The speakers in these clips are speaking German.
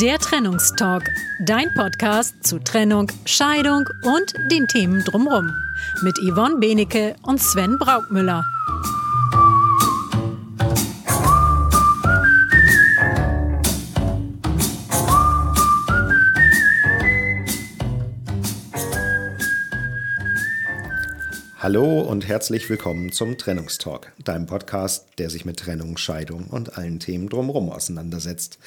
Der Trennungstalk, dein Podcast zu Trennung, Scheidung und den Themen drumherum. Mit Yvonne Benecke und Sven Braukmüller. Hallo und herzlich willkommen zum Trennungstalk, deinem Podcast, der sich mit Trennung, Scheidung und allen Themen drumherum auseinandersetzt,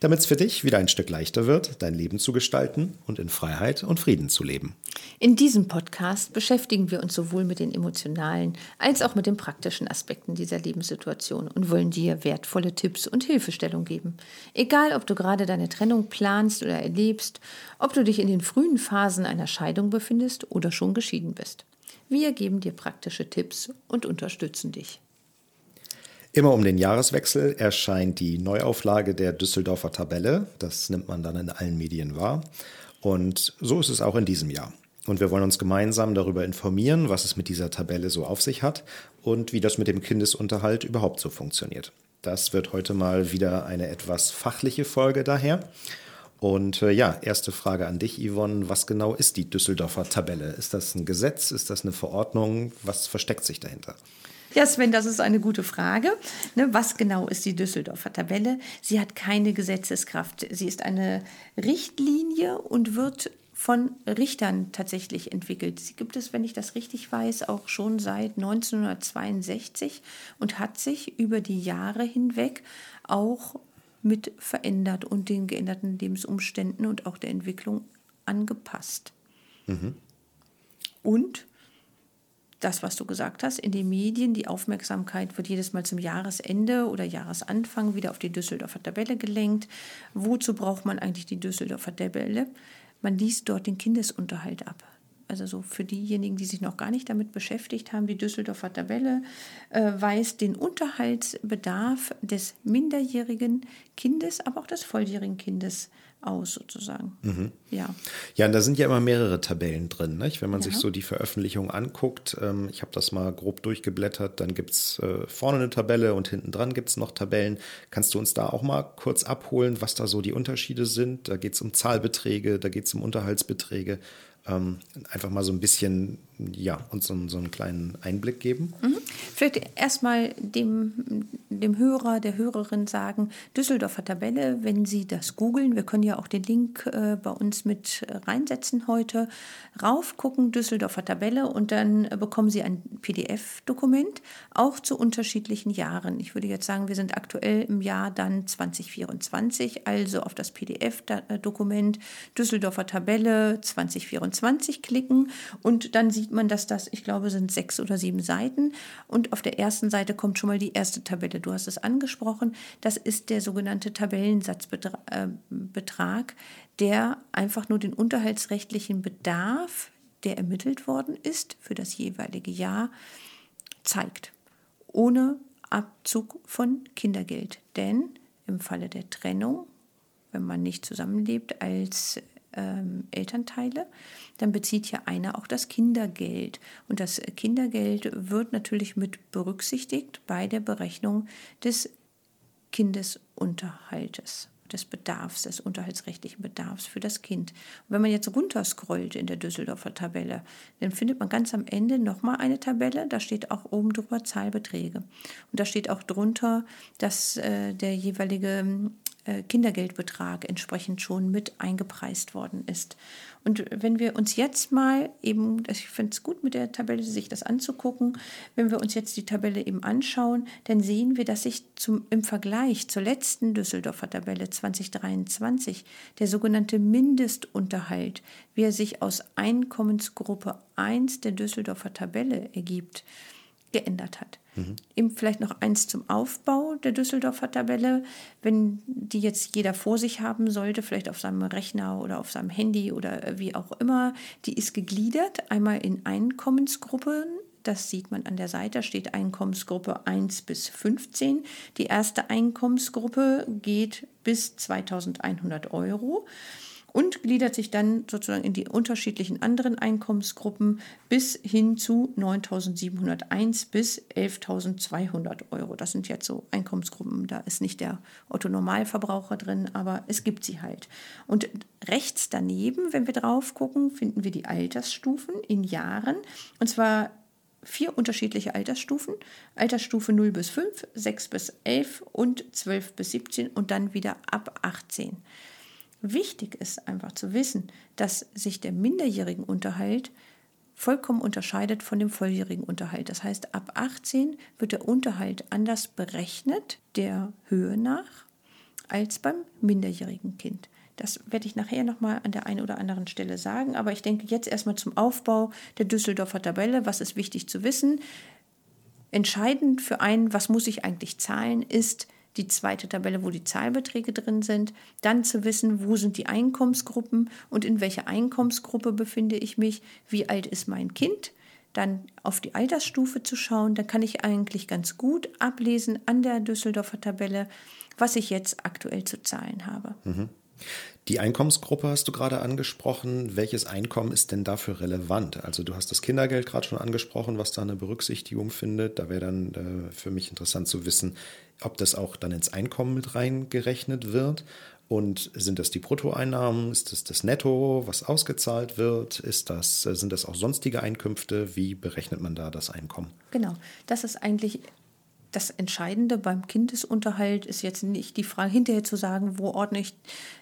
damit es für dich wieder ein Stück leichter wird, dein Leben zu gestalten und in Freiheit und Frieden zu leben. In diesem Podcast beschäftigen wir uns sowohl mit den emotionalen als auch mit den praktischen Aspekten dieser Lebenssituation und wollen dir wertvolle Tipps und Hilfestellung geben. Egal, ob du gerade deine Trennung planst oder erlebst, ob du dich in den frühen Phasen einer Scheidung befindest oder schon geschieden bist. Wir geben dir praktische Tipps und unterstützen dich. Immer um den Jahreswechsel erscheint die Neuauflage der Düsseldorfer Tabelle. Das nimmt man dann in allen Medien wahr. Und so ist es auch in diesem Jahr. Und wir wollen uns gemeinsam darüber informieren, was es mit dieser Tabelle so auf sich hat und wie das mit dem Kindesunterhalt überhaupt so funktioniert. Das wird heute mal wieder eine etwas fachliche Folge daher. Und äh, ja, erste Frage an dich, Yvonne. Was genau ist die Düsseldorfer Tabelle? Ist das ein Gesetz? Ist das eine Verordnung? Was versteckt sich dahinter? Ja, Sven, das ist eine gute Frage. Ne, was genau ist die Düsseldorfer Tabelle? Sie hat keine Gesetzeskraft. Sie ist eine Richtlinie und wird von Richtern tatsächlich entwickelt. Sie gibt es, wenn ich das richtig weiß, auch schon seit 1962 und hat sich über die Jahre hinweg auch mit verändert und den geänderten Lebensumständen und auch der Entwicklung angepasst. Mhm. Und das, was du gesagt hast, in den Medien, die Aufmerksamkeit wird jedes Mal zum Jahresende oder Jahresanfang wieder auf die Düsseldorfer Tabelle gelenkt. Wozu braucht man eigentlich die Düsseldorfer Tabelle? Man liest dort den Kindesunterhalt ab also so für diejenigen, die sich noch gar nicht damit beschäftigt haben, die Düsseldorfer Tabelle äh, weist den Unterhaltsbedarf des minderjährigen Kindes, aber auch des volljährigen Kindes aus, sozusagen. Mhm. Ja. Ja, und da sind ja immer mehrere Tabellen drin. Nicht? Wenn man ja. sich so die Veröffentlichung anguckt, ähm, ich habe das mal grob durchgeblättert, dann gibt es äh, vorne eine Tabelle und hinten dran gibt es noch Tabellen. Kannst du uns da auch mal kurz abholen, was da so die Unterschiede sind? Da geht es um Zahlbeträge, da geht es um Unterhaltsbeträge ähm, einfach mal so ein bisschen, ja, uns so, so einen kleinen Einblick geben. Mhm. Vielleicht erstmal dem, dem Hörer, der Hörerin sagen, Düsseldorfer Tabelle, wenn Sie das googeln, wir können ja auch den Link äh, bei uns mit reinsetzen heute, raufgucken, Düsseldorfer Tabelle und dann bekommen Sie ein PDF-Dokument, auch zu unterschiedlichen Jahren. Ich würde jetzt sagen, wir sind aktuell im Jahr dann 2024, also auf das PDF-Dokument Düsseldorfer Tabelle 2024 20 klicken und dann sieht man, dass das, ich glaube, sind sechs oder sieben Seiten und auf der ersten Seite kommt schon mal die erste Tabelle. Du hast es angesprochen, das ist der sogenannte Tabellensatzbetrag, der einfach nur den unterhaltsrechtlichen Bedarf, der ermittelt worden ist für das jeweilige Jahr, zeigt. Ohne Abzug von Kindergeld. Denn im Falle der Trennung, wenn man nicht zusammenlebt als ähm, Elternteile, dann bezieht ja einer auch das Kindergeld. Und das Kindergeld wird natürlich mit berücksichtigt bei der Berechnung des Kindesunterhaltes des Bedarfs, des unterhaltsrechtlichen Bedarfs für das Kind. Und wenn man jetzt runterscrollt in der Düsseldorfer Tabelle, dann findet man ganz am Ende nochmal eine Tabelle, da steht auch oben drüber Zahlbeträge. Und da steht auch drunter, dass äh, der jeweilige Kindergeldbetrag entsprechend schon mit eingepreist worden ist. Und wenn wir uns jetzt mal eben, ich finde es gut mit der Tabelle, sich das anzugucken, wenn wir uns jetzt die Tabelle eben anschauen, dann sehen wir, dass sich zum, im Vergleich zur letzten Düsseldorfer Tabelle 2023 der sogenannte Mindestunterhalt, wie er sich aus Einkommensgruppe 1 der Düsseldorfer Tabelle ergibt, geändert hat. Mhm. Eben vielleicht noch eins zum Aufbau der Düsseldorfer Tabelle. Wenn die jetzt jeder vor sich haben sollte, vielleicht auf seinem Rechner oder auf seinem Handy oder wie auch immer, die ist gegliedert, einmal in Einkommensgruppen. Das sieht man an der Seite, steht Einkommensgruppe 1 bis 15. Die erste Einkommensgruppe geht bis 2100 Euro. Und gliedert sich dann sozusagen in die unterschiedlichen anderen Einkommensgruppen bis hin zu 9.701 bis 11.200 Euro. Das sind jetzt so Einkommensgruppen, da ist nicht der Otto-Normalverbraucher drin, aber es gibt sie halt. Und rechts daneben, wenn wir drauf gucken, finden wir die Altersstufen in Jahren. Und zwar vier unterschiedliche Altersstufen. Altersstufe 0 bis 5, 6 bis 11 und 12 bis 17 und dann wieder ab 18. Wichtig ist einfach zu wissen, dass sich der minderjährigen Unterhalt vollkommen unterscheidet von dem volljährigen Unterhalt. Das heißt, ab 18 wird der Unterhalt anders berechnet, der Höhe nach, als beim minderjährigen Kind. Das werde ich nachher nochmal an der einen oder anderen Stelle sagen. Aber ich denke jetzt erstmal zum Aufbau der Düsseldorfer Tabelle. Was ist wichtig zu wissen? Entscheidend für einen, was muss ich eigentlich zahlen, ist die zweite Tabelle, wo die Zahlbeträge drin sind. Dann zu wissen, wo sind die Einkommensgruppen und in welcher Einkommensgruppe befinde ich mich, wie alt ist mein Kind. Dann auf die Altersstufe zu schauen, da kann ich eigentlich ganz gut ablesen an der Düsseldorfer Tabelle, was ich jetzt aktuell zu zahlen habe. Mhm. Die Einkommensgruppe hast du gerade angesprochen. Welches Einkommen ist denn dafür relevant? Also du hast das Kindergeld gerade schon angesprochen, was da eine Berücksichtigung findet. Da wäre dann äh, für mich interessant zu wissen, ob das auch dann ins Einkommen mit reingerechnet wird. Und sind das die Bruttoeinnahmen? Ist das das Netto, was ausgezahlt wird? Ist das, äh, sind das auch sonstige Einkünfte? Wie berechnet man da das Einkommen? Genau, das ist eigentlich das Entscheidende beim Kindesunterhalt ist jetzt nicht die Frage hinterher zu sagen, wo ordne ich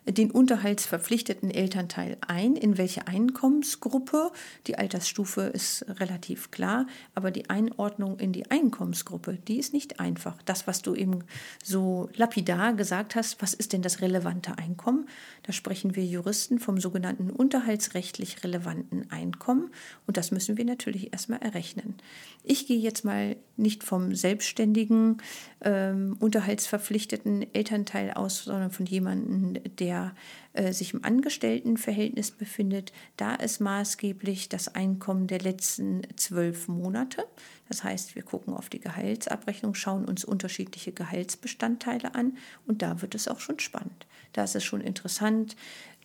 den unterhaltsverpflichteten Elternteil ein, in welche Einkommensgruppe. Die Altersstufe ist relativ klar, aber die Einordnung in die Einkommensgruppe, die ist nicht einfach. Das, was du eben so lapidar gesagt hast, was ist denn das relevante Einkommen? Da sprechen wir Juristen vom sogenannten unterhaltsrechtlich relevanten Einkommen und das müssen wir natürlich erstmal errechnen. Ich gehe jetzt mal nicht vom selbstständigen ständigen ähm, unterhaltsverpflichteten Elternteil aus, sondern von jemandem, der äh, sich im Angestelltenverhältnis befindet. Da ist maßgeblich das Einkommen der letzten zwölf Monate. Das heißt, wir gucken auf die Gehaltsabrechnung, schauen uns unterschiedliche Gehaltsbestandteile an und da wird es auch schon spannend. Da ist es schon interessant,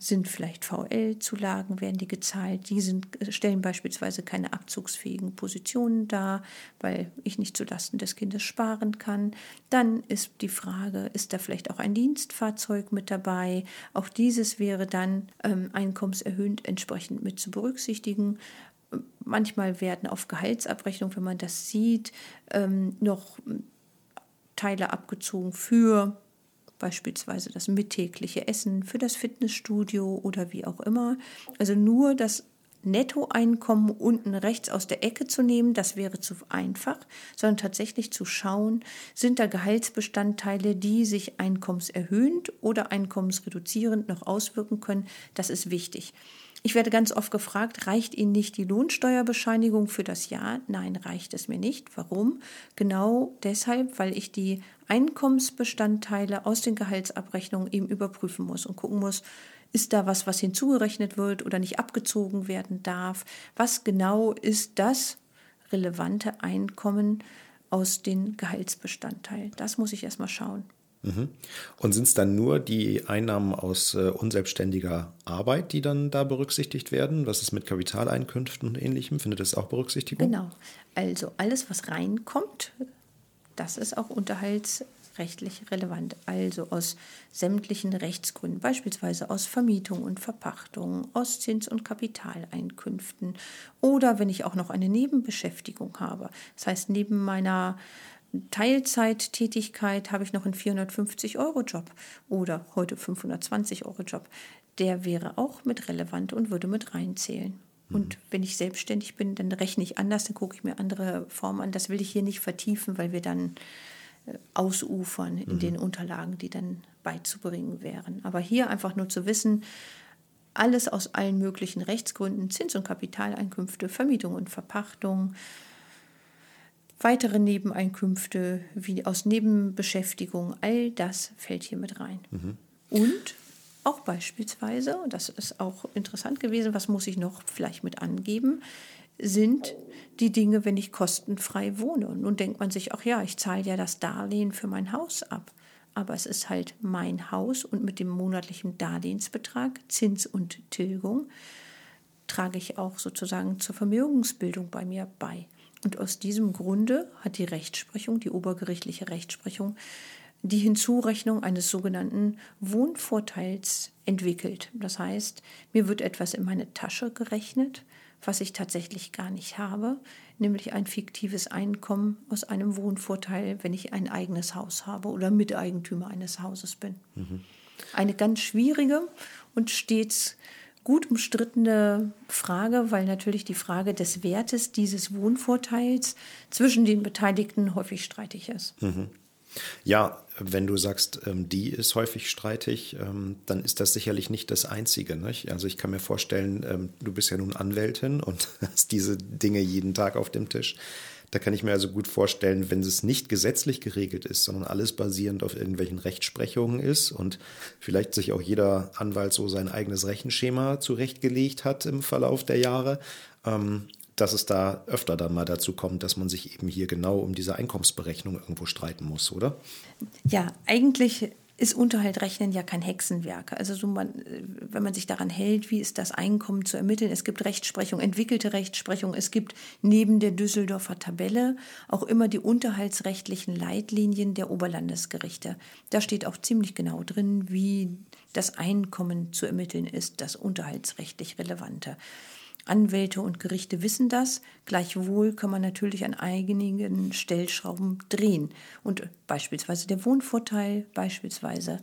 sind vielleicht VL-Zulagen, werden die gezahlt. Die sind, stellen beispielsweise keine abzugsfähigen Positionen dar, weil ich nicht zulasten des Kindes sparen kann. Dann ist die Frage, ist da vielleicht auch ein Dienstfahrzeug mit dabei? Auch dieses wäre dann ähm, einkommenserhöhend entsprechend mit zu berücksichtigen. Manchmal werden auf Gehaltsabrechnung, wenn man das sieht, ähm, noch Teile abgezogen für beispielsweise das mittägliche Essen für das Fitnessstudio oder wie auch immer. Also nur das Nettoeinkommen unten rechts aus der Ecke zu nehmen, das wäre zu einfach, sondern tatsächlich zu schauen, sind da Gehaltsbestandteile, die sich einkommenserhöhend oder einkommensreduzierend noch auswirken können. Das ist wichtig. Ich werde ganz oft gefragt, reicht Ihnen nicht die Lohnsteuerbescheinigung für das Jahr? Nein, reicht es mir nicht. Warum? Genau deshalb, weil ich die Einkommensbestandteile aus den Gehaltsabrechnungen eben überprüfen muss und gucken muss, ist da was, was hinzugerechnet wird oder nicht abgezogen werden darf? Was genau ist das relevante Einkommen aus den Gehaltsbestandteilen? Das muss ich erstmal schauen. Mhm. Und sind es dann nur die Einnahmen aus äh, unselbstständiger Arbeit, die dann da berücksichtigt werden? Was ist mit Kapitaleinkünften und ähnlichem? Findet das auch Berücksichtigung? Genau. Also alles, was reinkommt, das ist auch unterhaltsrechtlich relevant. Also aus sämtlichen Rechtsgründen, beispielsweise aus Vermietung und Verpachtung, aus Zins- und Kapitaleinkünften oder wenn ich auch noch eine Nebenbeschäftigung habe. Das heißt, neben meiner Teilzeittätigkeit habe ich noch einen 450-Euro-Job oder heute 520-Euro-Job. Der wäre auch mit relevant und würde mit reinzählen. Mhm. Und wenn ich selbstständig bin, dann rechne ich anders, dann gucke ich mir andere Formen an. Das will ich hier nicht vertiefen, weil wir dann ausufern in mhm. den Unterlagen, die dann beizubringen wären. Aber hier einfach nur zu wissen, alles aus allen möglichen Rechtsgründen, Zins- und Kapitaleinkünfte, Vermietung und Verpachtung, weitere Nebeneinkünfte wie aus Nebenbeschäftigung, all das fällt hier mit rein. Mhm. Und auch beispielsweise, und das ist auch interessant gewesen, was muss ich noch vielleicht mit angeben, sind die Dinge, wenn ich kostenfrei wohne. Und nun denkt man sich, ach ja, ich zahle ja das Darlehen für mein Haus ab. aber es ist halt mein Haus und mit dem monatlichen Darlehensbetrag, Zins und Tilgung, trage ich auch sozusagen zur Vermögensbildung bei mir bei. Und aus diesem Grunde hat die Rechtsprechung, die obergerichtliche Rechtsprechung, die Hinzurechnung eines sogenannten Wohnvorteils entwickelt. Das heißt, mir wird etwas in meine Tasche gerechnet, was ich tatsächlich gar nicht habe, nämlich ein fiktives Einkommen aus einem Wohnvorteil, wenn ich ein eigenes Haus habe oder Miteigentümer eines Hauses bin. Mhm. Eine ganz schwierige und stets gut umstrittene Frage, weil natürlich die Frage des Wertes dieses Wohnvorteils zwischen den Beteiligten häufig streitig ist. Mhm. Ja, wenn du sagst, ähm, die ist häufig streitig, ähm, dann ist das sicherlich nicht das Einzige. Nicht? Also ich kann mir vorstellen, ähm, du bist ja nun Anwältin und hast diese Dinge jeden Tag auf dem Tisch. Da kann ich mir also gut vorstellen, wenn es nicht gesetzlich geregelt ist, sondern alles basierend auf irgendwelchen Rechtsprechungen ist und vielleicht sich auch jeder Anwalt so sein eigenes Rechenschema zurechtgelegt hat im Verlauf der Jahre, dass es da öfter dann mal dazu kommt, dass man sich eben hier genau um diese Einkommensberechnung irgendwo streiten muss, oder? Ja, eigentlich ist Unterhaltrechnen ja kein Hexenwerk. Also so man, wenn man sich daran hält, wie ist das Einkommen zu ermitteln. Es gibt Rechtsprechung, entwickelte Rechtsprechung. Es gibt neben der Düsseldorfer Tabelle auch immer die unterhaltsrechtlichen Leitlinien der Oberlandesgerichte. Da steht auch ziemlich genau drin, wie das Einkommen zu ermitteln ist, das unterhaltsrechtlich relevante. Anwälte und Gerichte wissen das. Gleichwohl kann man natürlich an einigen Stellschrauben drehen. Und beispielsweise der Wohnvorteil, beispielsweise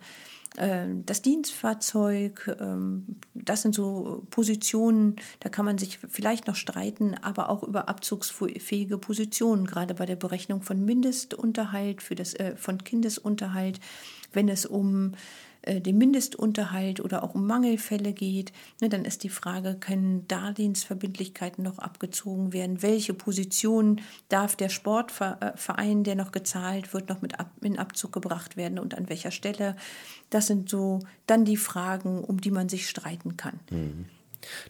äh, das Dienstfahrzeug, ähm, das sind so Positionen, da kann man sich vielleicht noch streiten, aber auch über abzugsfähige Positionen, gerade bei der Berechnung von Mindestunterhalt, für das, äh, von Kindesunterhalt, wenn es um den Mindestunterhalt oder auch um Mangelfälle geht, ne, dann ist die Frage, können Darlehensverbindlichkeiten noch abgezogen werden? Welche Position darf der Sportverein, der noch gezahlt wird, noch mit in Abzug gebracht werden und an welcher Stelle? Das sind so dann die Fragen, um die man sich streiten kann. Mhm.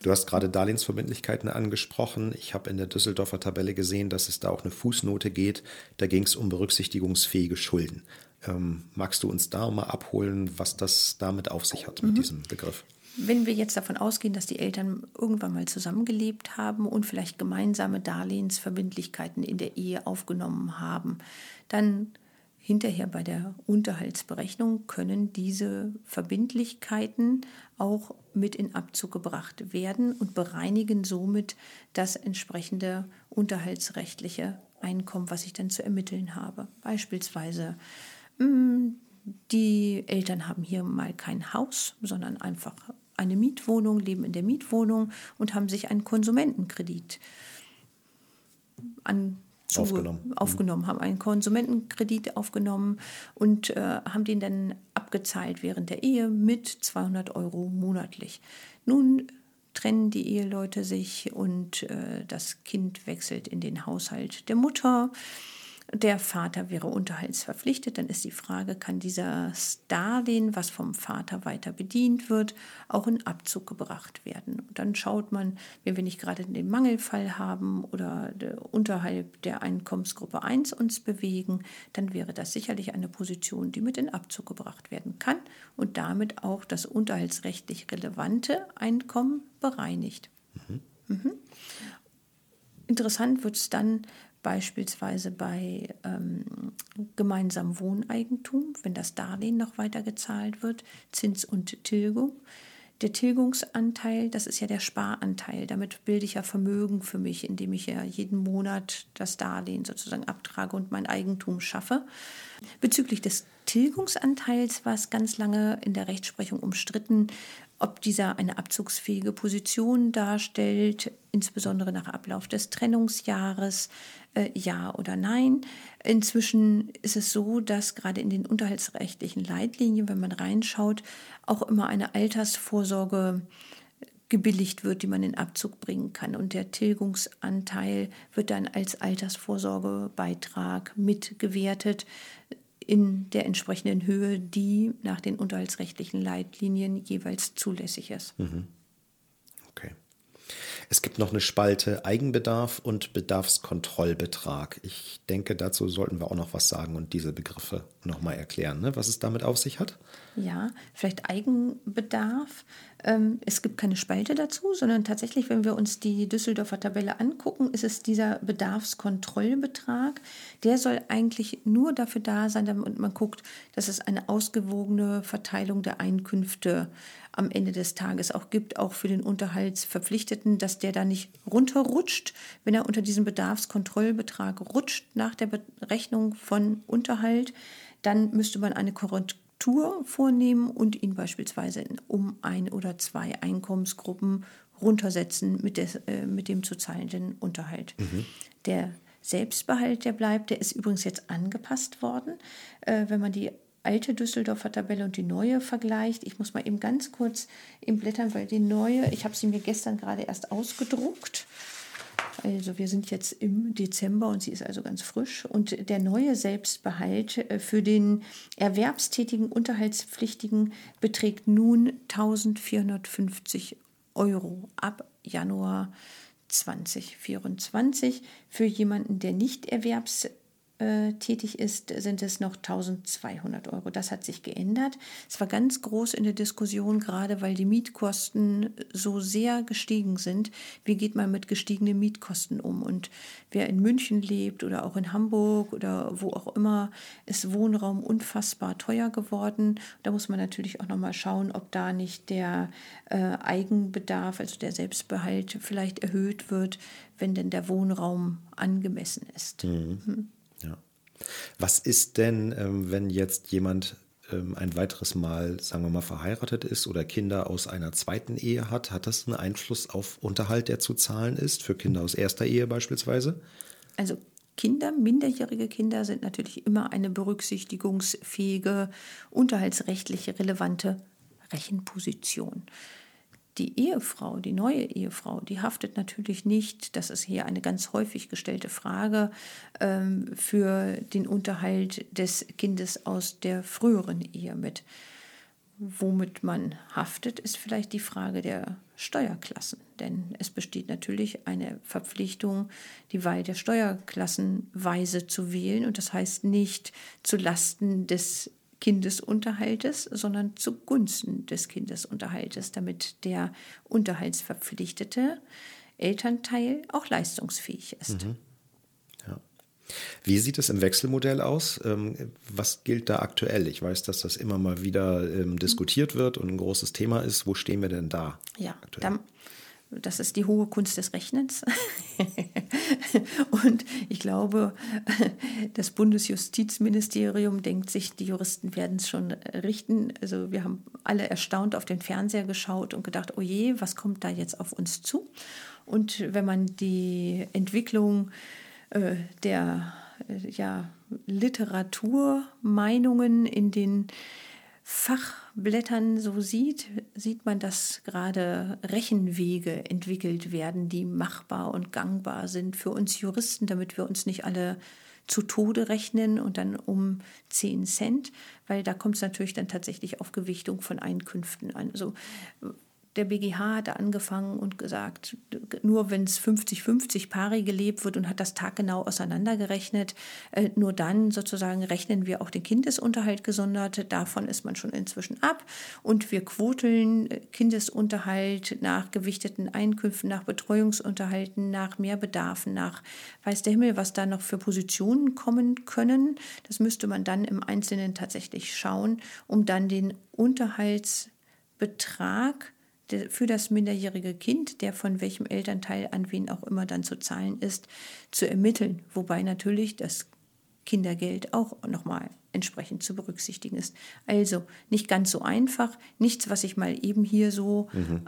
Du hast gerade Darlehensverbindlichkeiten angesprochen. Ich habe in der Düsseldorfer Tabelle gesehen, dass es da auch eine Fußnote geht. Da ging es um berücksichtigungsfähige Schulden. Ähm, magst du uns da mal abholen, was das damit auf sich hat, mit mhm. diesem Begriff? Wenn wir jetzt davon ausgehen, dass die Eltern irgendwann mal zusammengelebt haben und vielleicht gemeinsame Darlehensverbindlichkeiten in der Ehe aufgenommen haben, dann hinterher bei der Unterhaltsberechnung können diese Verbindlichkeiten auch mit in Abzug gebracht werden und bereinigen somit das entsprechende unterhaltsrechtliche Einkommen, was ich dann zu ermitteln habe. Beispielsweise die Eltern haben hier mal kein Haus, sondern einfach eine Mietwohnung, leben in der Mietwohnung und haben sich einen Konsumentenkredit an, aufgenommen. Mhm. aufgenommen, haben einen Konsumentenkredit aufgenommen und äh, haben den dann abgezahlt während der Ehe mit 200 Euro monatlich. Nun trennen die Eheleute sich und äh, das Kind wechselt in den Haushalt der Mutter. Der Vater wäre unterhaltsverpflichtet. Dann ist die Frage, kann dieser Darlehen, was vom Vater weiter bedient wird, auch in Abzug gebracht werden? Und dann schaut man, wenn wir nicht gerade den Mangelfall haben oder unterhalb der Einkommensgruppe 1 uns bewegen, dann wäre das sicherlich eine Position, die mit in Abzug gebracht werden kann und damit auch das unterhaltsrechtlich relevante Einkommen bereinigt. Mhm. Mhm. Interessant wird es dann, beispielsweise bei ähm, gemeinsamem Wohneigentum, wenn das Darlehen noch weiter gezahlt wird, Zins und Tilgung. Der Tilgungsanteil, das ist ja der Sparanteil. Damit bilde ich ja Vermögen für mich, indem ich ja jeden Monat das Darlehen sozusagen abtrage und mein Eigentum schaffe. Bezüglich des Tilgungsanteils war es ganz lange in der Rechtsprechung umstritten, ob dieser eine abzugsfähige Position darstellt, insbesondere nach Ablauf des Trennungsjahres, äh, ja oder nein. Inzwischen ist es so, dass gerade in den unterhaltsrechtlichen Leitlinien, wenn man reinschaut, auch immer eine Altersvorsorge gebilligt wird, die man in Abzug bringen kann. Und der Tilgungsanteil wird dann als Altersvorsorgebeitrag mitgewertet in der entsprechenden Höhe, die nach den unterhaltsrechtlichen Leitlinien jeweils zulässig ist. Mhm. Okay. Es gibt noch eine Spalte Eigenbedarf und Bedarfskontrollbetrag. Ich denke, dazu sollten wir auch noch was sagen und diese Begriffe nochmal erklären, ne? was es damit auf sich hat? Ja, vielleicht Eigenbedarf. Ähm, es gibt keine Spalte dazu, sondern tatsächlich, wenn wir uns die Düsseldorfer Tabelle angucken, ist es dieser Bedarfskontrollbetrag. Der soll eigentlich nur dafür da sein, damit man guckt, dass es eine ausgewogene Verteilung der Einkünfte am Ende des Tages auch gibt, auch für den Unterhaltsverpflichteten, dass der da nicht runterrutscht, wenn er unter diesem Bedarfskontrollbetrag rutscht nach der Berechnung von Unterhalt, dann müsste man eine Korrektur vornehmen und ihn beispielsweise um ein oder zwei Einkommensgruppen runtersetzen mit, des, äh, mit dem zu zahlenden Unterhalt. Mhm. Der Selbstbehalt, der bleibt, der ist übrigens jetzt angepasst worden. Äh, wenn man die alte Düsseldorfer Tabelle und die neue vergleicht. Ich muss mal eben ganz kurz im Blättern, weil die neue, ich habe sie mir gestern gerade erst ausgedruckt. Also wir sind jetzt im Dezember und sie ist also ganz frisch. Und der neue Selbstbehalt äh, für den erwerbstätigen Unterhaltspflichtigen beträgt nun 1450 Euro ab Januar 2024. Für jemanden, der nicht erwerbstätig äh, tätig ist, sind es noch 1200 Euro. Das hat sich geändert. Es war ganz groß in der Diskussion, gerade weil die Mietkosten so sehr gestiegen sind. Wie geht man mit gestiegenen Mietkosten um? Und wer in München lebt oder auch in Hamburg oder wo auch immer, ist Wohnraum unfassbar teuer geworden. Da muss man natürlich auch nochmal schauen, ob da nicht der äh, Eigenbedarf, also der Selbstbehalt vielleicht erhöht wird, wenn denn der Wohnraum angemessen ist. Mhm. Hm. Was ist denn, ähm, wenn jetzt jemand ähm, ein weiteres Mal, sagen wir mal, verheiratet ist oder Kinder aus einer zweiten Ehe hat? Hat das einen Einfluss auf Unterhalt, der zu zahlen ist, für Kinder aus erster Ehe beispielsweise? Also Kinder, minderjährige Kinder sind natürlich immer eine berücksichtigungsfähige, unterhaltsrechtlich relevante Rechenposition die Ehefrau, die neue Ehefrau, die haftet natürlich nicht, das ist hier eine ganz häufig gestellte Frage, ähm, für den Unterhalt des Kindes aus der früheren Ehe mit. Womit man haftet, ist vielleicht die Frage der Steuerklassen. Denn es besteht natürlich eine Verpflichtung, die Wahl der Steuerklassenweise zu wählen. Und das heißt nicht zu Lasten des Kindesunterhaltes, sondern zugunsten des Kindesunterhaltes, damit der unterhaltsverpflichtete Elternteil auch leistungsfähig ist. Mhm. Ja. Wie sieht es im Wechselmodell aus? Ähm, was gilt da aktuell? Ich weiß, dass das immer mal wieder ähm, diskutiert wird und ein großes Thema ist. Wo stehen wir denn da? Ja, aktuell? da das ist die hohe Kunst des Rechnens. und ich glaube, das Bundesjustizministerium denkt sich, die Juristen werden es schon richten. Also wir haben alle erstaunt auf den Fernseher geschaut und gedacht, oh je, was kommt da jetzt auf uns zu? Und wenn man die Entwicklung äh, der äh, ja, Literaturmeinungen in den Fachblättern so sieht, sieht man, dass gerade Rechenwege entwickelt werden, die machbar und gangbar sind für uns Juristen, damit wir uns nicht alle zu Tode rechnen und dann um 10 Cent, weil da kommt es natürlich dann tatsächlich auf Gewichtung von Einkünften an. Also der BGH hat angefangen und gesagt, nur wenn es 50-50 pari gelebt wird und hat das taggenau auseinandergerechnet, äh, nur dann sozusagen rechnen wir auch den Kindesunterhalt gesondert. Davon ist man schon inzwischen ab. Und wir quoteln äh, Kindesunterhalt nach gewichteten Einkünften, nach Betreuungsunterhalten, nach Mehrbedarfen, nach weiß der Himmel, was da noch für Positionen kommen können. Das müsste man dann im Einzelnen tatsächlich schauen, um dann den Unterhaltsbetrag für das minderjährige Kind, der von welchem Elternteil an wen auch immer dann zu zahlen ist, zu ermitteln. Wobei natürlich das Kindergeld auch nochmal entsprechend zu berücksichtigen ist. Also nicht ganz so einfach, nichts, was ich mal eben hier so mhm.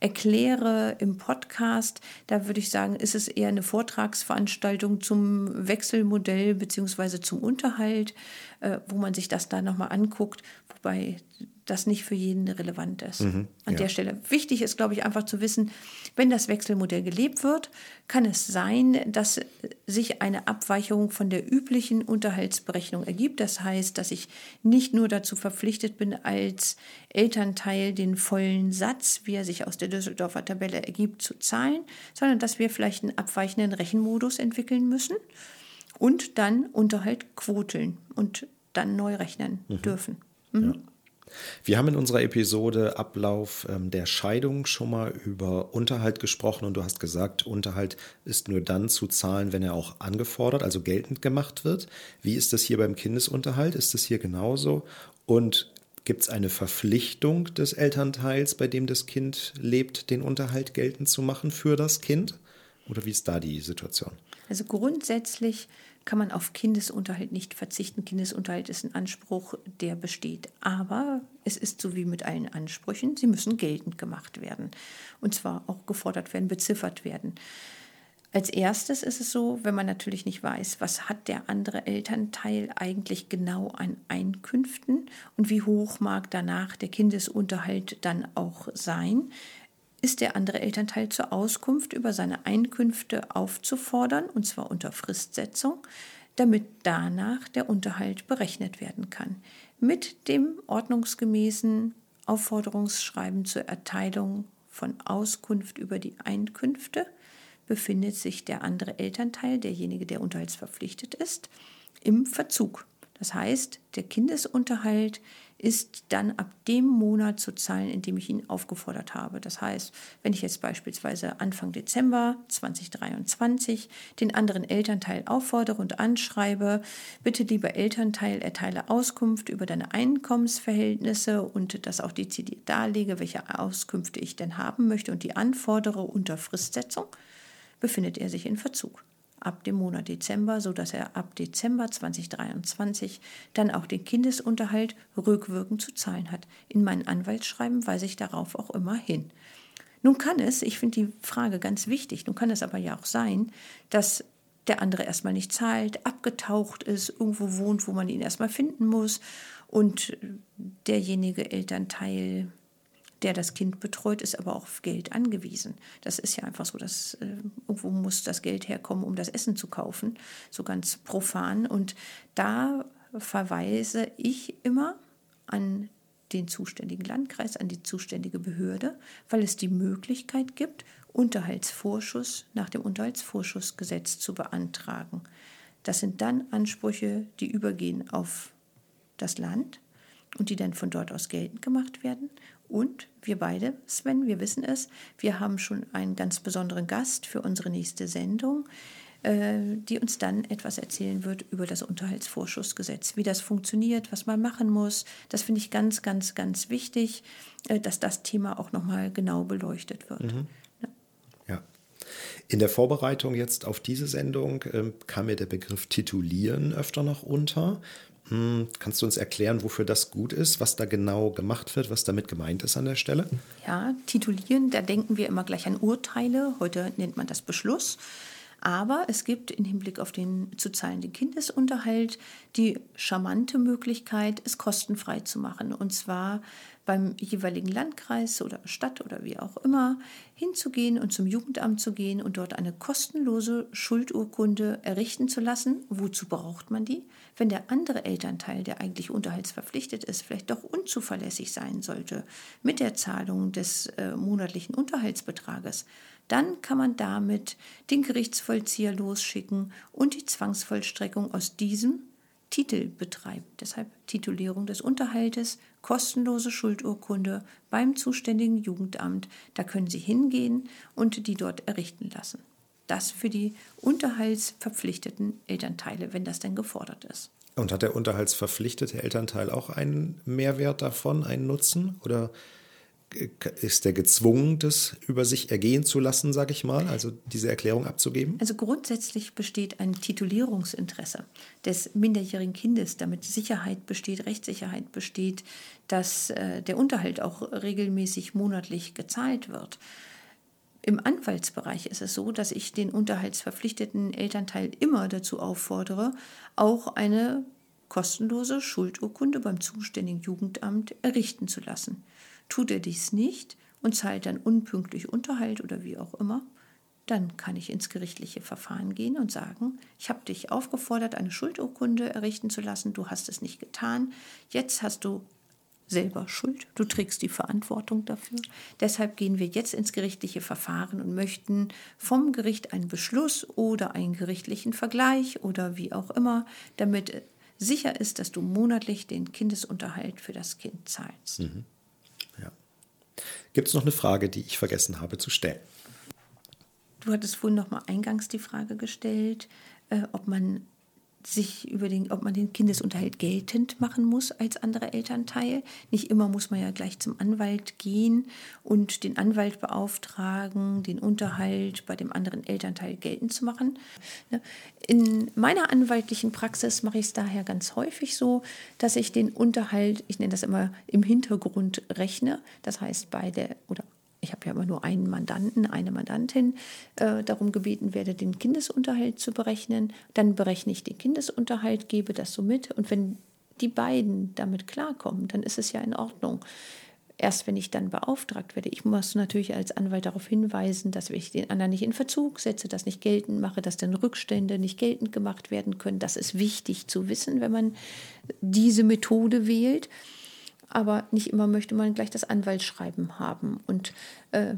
erkläre im Podcast. Da würde ich sagen, ist es eher eine Vortragsveranstaltung zum Wechselmodell bzw. zum Unterhalt, äh, wo man sich das da nochmal anguckt. Wobei das nicht für jeden relevant ist. Mhm, An ja. der Stelle. Wichtig ist, glaube ich, einfach zu wissen, wenn das Wechselmodell gelebt wird, kann es sein, dass sich eine Abweichung von der üblichen Unterhaltsberechnung ergibt. Das heißt, dass ich nicht nur dazu verpflichtet bin, als Elternteil den vollen Satz, wie er sich aus der Düsseldorfer Tabelle ergibt, zu zahlen, sondern dass wir vielleicht einen abweichenden Rechenmodus entwickeln müssen und dann Unterhalt quoteln. Und dann neu rechnen Mhm. dürfen. Ja. Wir haben in unserer Episode Ablauf ähm, der Scheidung schon mal über Unterhalt gesprochen und du hast gesagt, Unterhalt ist nur dann zu zahlen, wenn er auch angefordert, also geltend gemacht wird. Wie ist das hier beim Kindesunterhalt? Ist das hier genauso? Und gibt es eine Verpflichtung des Elternteils, bei dem das Kind lebt, den Unterhalt geltend zu machen für das Kind? Oder wie ist da die Situation? Also grundsätzlich kann man auf Kindesunterhalt nicht verzichten. Kindesunterhalt ist ein Anspruch, der besteht. Aber es ist so wie mit allen Ansprüchen, sie müssen geltend gemacht werden. Und zwar auch gefordert werden, beziffert werden. Als erstes ist es so, wenn man natürlich nicht weiß, was hat der andere Elternteil eigentlich genau an Einkünften und wie hoch mag danach der Kindesunterhalt dann auch sein, ist der andere Elternteil zur Auskunft über seine Einkünfte aufzufordern, und zwar unter Fristsetzung, damit danach der Unterhalt berechnet werden kann. Mit dem ordnungsgemäßen Aufforderungsschreiben zur Erteilung von Auskunft über die Einkünfte befindet sich der andere Elternteil, derjenige, der unterhaltsverpflichtet ist, im Verzug. Das heißt, der Kindesunterhalt ist dann ab dem Monat zu zahlen, in dem ich ihn aufgefordert habe. Das heißt, wenn ich jetzt beispielsweise Anfang Dezember 2023 den anderen Elternteil auffordere und anschreibe, bitte lieber Elternteil, erteile Auskunft über deine Einkommensverhältnisse und das auch dezidiert darlege, welche Auskünfte ich denn haben möchte und die anfordere unter Fristsetzung, befindet er sich in Verzug ab dem Monat Dezember, sodass er ab Dezember 2023 dann auch den Kindesunterhalt rückwirkend zu zahlen hat. In meinen Anwaltsschreiben weise ich darauf auch immer hin. Nun kann es, ich finde die Frage ganz wichtig, nun kann es aber ja auch sein, dass der andere erstmal nicht zahlt, abgetaucht ist, irgendwo wohnt, wo man ihn erstmal finden muss und derjenige Elternteil der das Kind betreut, ist aber auch auf Geld angewiesen. Das ist ja einfach so, dass äh, irgendwo muss das Geld herkommen, um das Essen zu kaufen, so ganz profan. Und da verweise ich immer an den zuständigen Landkreis, an die zuständige Behörde, weil es die Möglichkeit gibt, Unterhaltsvorschuss nach dem Unterhaltsvorschussgesetz zu beantragen. Das sind dann Ansprüche, die übergehen auf das Land und die dann von dort aus geltend gemacht werden. Und wir beide, Sven, wir wissen es, wir haben schon einen ganz besonderen Gast für unsere nächste Sendung, äh, die uns dann etwas erzählen wird über das Unterhaltsvorschussgesetz, wie das funktioniert, was man machen muss. Das finde ich ganz, ganz, ganz wichtig, äh, dass das Thema auch nochmal genau beleuchtet wird. Mhm. Ja. In der Vorbereitung jetzt auf diese Sendung ähm, kam mir der Begriff Titulieren öfter noch unter. Hm, kannst du uns erklären, wofür das gut ist, was da genau gemacht wird, was damit gemeint ist an der Stelle? Ja, titulieren, da denken wir immer gleich an Urteile. Heute nennt man das Beschluss. Aber es gibt im Hinblick auf den zu zahlenden Kindesunterhalt die charmante Möglichkeit, es kostenfrei zu machen. Und zwar beim jeweiligen Landkreis oder Stadt oder wie auch immer hinzugehen und zum Jugendamt zu gehen und dort eine kostenlose Schuldurkunde errichten zu lassen. Wozu braucht man die? Wenn der andere Elternteil, der eigentlich unterhaltsverpflichtet ist, vielleicht doch unzuverlässig sein sollte mit der Zahlung des äh, monatlichen Unterhaltsbetrages, dann kann man damit den Gerichtsvollzieher losschicken und die Zwangsvollstreckung aus diesem Titel betreiben. Deshalb Titulierung des Unterhaltes, kostenlose Schuldurkunde beim zuständigen Jugendamt. Da können Sie hingehen und die dort errichten lassen. Das für die unterhaltsverpflichteten Elternteile, wenn das denn gefordert ist. Und hat der unterhaltsverpflichtete Elternteil auch einen Mehrwert davon, einen Nutzen? Oder ist der gezwungen, das über sich ergehen zu lassen, sage ich mal, also diese Erklärung abzugeben? Also grundsätzlich besteht ein Titulierungsinteresse des minderjährigen Kindes, damit Sicherheit besteht, Rechtssicherheit besteht, dass äh, der Unterhalt auch regelmäßig monatlich gezahlt wird. Im Anwaltsbereich ist es so, dass ich den unterhaltsverpflichteten Elternteil immer dazu auffordere, auch eine kostenlose Schuldurkunde beim zuständigen Jugendamt errichten zu lassen. Tut er dies nicht und zahlt dann unpünktlich Unterhalt oder wie auch immer, dann kann ich ins gerichtliche Verfahren gehen und sagen, ich habe dich aufgefordert, eine Schuldurkunde errichten zu lassen, du hast es nicht getan, jetzt hast du selber Schuld, du trägst die Verantwortung dafür. Deshalb gehen wir jetzt ins gerichtliche Verfahren und möchten vom Gericht einen Beschluss oder einen gerichtlichen Vergleich oder wie auch immer, damit sicher ist, dass du monatlich den Kindesunterhalt für das Kind zahlst. Mhm. Gibt es noch eine Frage, die ich vergessen habe zu stellen? Du hattest vorhin noch mal eingangs die Frage gestellt, äh, ob man sich über den, ob man den Kindesunterhalt geltend machen muss als anderer Elternteil. Nicht immer muss man ja gleich zum Anwalt gehen und den Anwalt beauftragen, den Unterhalt bei dem anderen Elternteil geltend zu machen. Ne? In meiner anwaltlichen Praxis mache ich es daher ganz häufig so, dass ich den Unterhalt, ich nenne das immer im Hintergrund rechne. Das heißt, beide oder ich habe ja immer nur einen Mandanten, eine Mandantin, äh, darum gebeten werde, den Kindesunterhalt zu berechnen. Dann berechne ich den Kindesunterhalt, gebe das so mit. Und wenn die beiden damit klarkommen, dann ist es ja in Ordnung. Erst wenn ich dann beauftragt werde, ich muss natürlich als Anwalt darauf hinweisen, dass ich den anderen nicht in Verzug setze, das nicht geltend mache, dass dann Rückstände nicht geltend gemacht werden können. Das ist wichtig zu wissen, wenn man diese Methode wählt aber nicht immer möchte man gleich das Anwaltsschreiben haben. Und äh,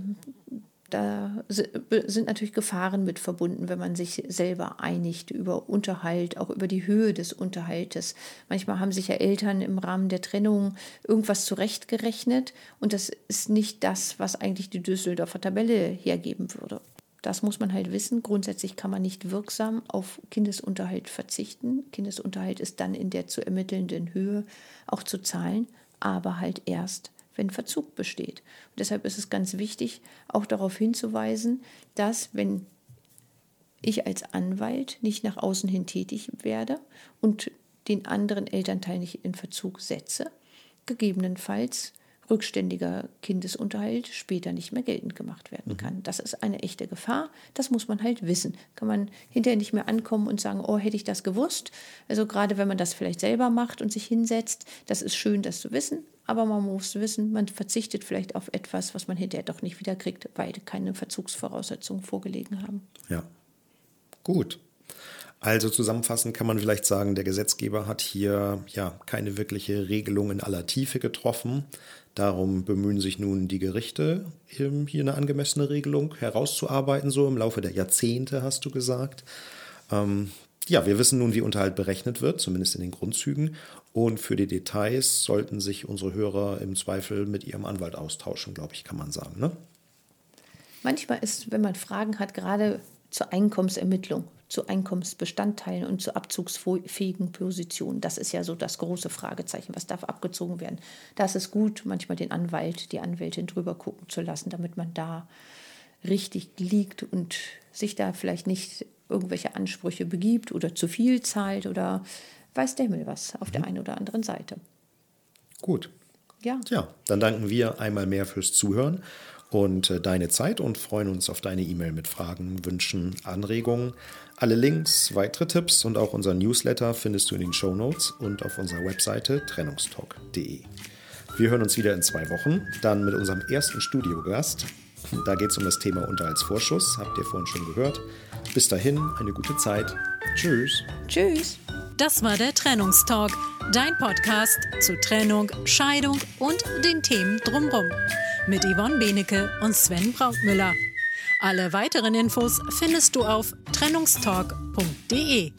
da sind natürlich Gefahren mit verbunden, wenn man sich selber einigt über Unterhalt, auch über die Höhe des Unterhaltes. Manchmal haben sich ja Eltern im Rahmen der Trennung irgendwas zurechtgerechnet und das ist nicht das, was eigentlich die Düsseldorfer Tabelle hergeben würde. Das muss man halt wissen. Grundsätzlich kann man nicht wirksam auf Kindesunterhalt verzichten. Kindesunterhalt ist dann in der zu ermittelnden Höhe auch zu zahlen aber halt erst, wenn Verzug besteht. Und deshalb ist es ganz wichtig, auch darauf hinzuweisen, dass wenn ich als Anwalt nicht nach außen hin tätig werde und den anderen Elternteil nicht in Verzug setze, gegebenenfalls rückständiger Kindesunterhalt später nicht mehr geltend gemacht werden mhm. kann. Das ist eine echte Gefahr. Das muss man halt wissen. Kann man hinterher nicht mehr ankommen und sagen, oh, hätte ich das gewusst. Also gerade wenn man das vielleicht selber macht und sich hinsetzt, das ist schön, das zu wissen. Aber man muss wissen, man verzichtet vielleicht auf etwas, was man hinterher doch nicht wiederkriegt, weil keine Verzugsvoraussetzungen vorgelegen haben. Ja, gut. Also zusammenfassend kann man vielleicht sagen, der Gesetzgeber hat hier ja keine wirkliche Regelung in aller Tiefe getroffen. Darum bemühen sich nun die Gerichte, hier eine angemessene Regelung herauszuarbeiten, so im Laufe der Jahrzehnte, hast du gesagt. Ähm, ja, wir wissen nun, wie Unterhalt berechnet wird, zumindest in den Grundzügen. Und für die Details sollten sich unsere Hörer im Zweifel mit ihrem Anwalt austauschen, glaube ich, kann man sagen. Ne? Manchmal ist, wenn man Fragen hat, gerade zur Einkommensermittlung, zu Einkommensbestandteilen und zu abzugsfähigen Positionen. Das ist ja so das große Fragezeichen. Was darf abgezogen werden? Da ist es gut, manchmal den Anwalt, die Anwältin drüber gucken zu lassen, damit man da richtig liegt und sich da vielleicht nicht irgendwelche Ansprüche begibt oder zu viel zahlt oder weiß der Himmel was auf mhm. der einen oder anderen Seite. Gut. Ja. Ja, dann danken wir einmal mehr fürs Zuhören und äh, deine Zeit und freuen uns auf deine E-Mail mit Fragen, Wünschen, Anregungen. Alle Links, weitere Tipps und auch unser Newsletter findest du in den Show Notes und auf unserer Webseite trennungstalk.de. Wir hören uns wieder in zwei Wochen, dann mit unserem ersten Studiogast. Da geht es um das Thema Unterhaltsvorschuss, habt ihr vorhin schon gehört. Bis dahin, eine gute Zeit. Tschüss. Tschüss. Das war der Trennungstalk, dein Podcast zu Trennung, Scheidung und den Themen drumherum. Mit Yvonne Benecke und Sven Brautmüller. Alle weiteren Infos findest du auf trennungstalk.de.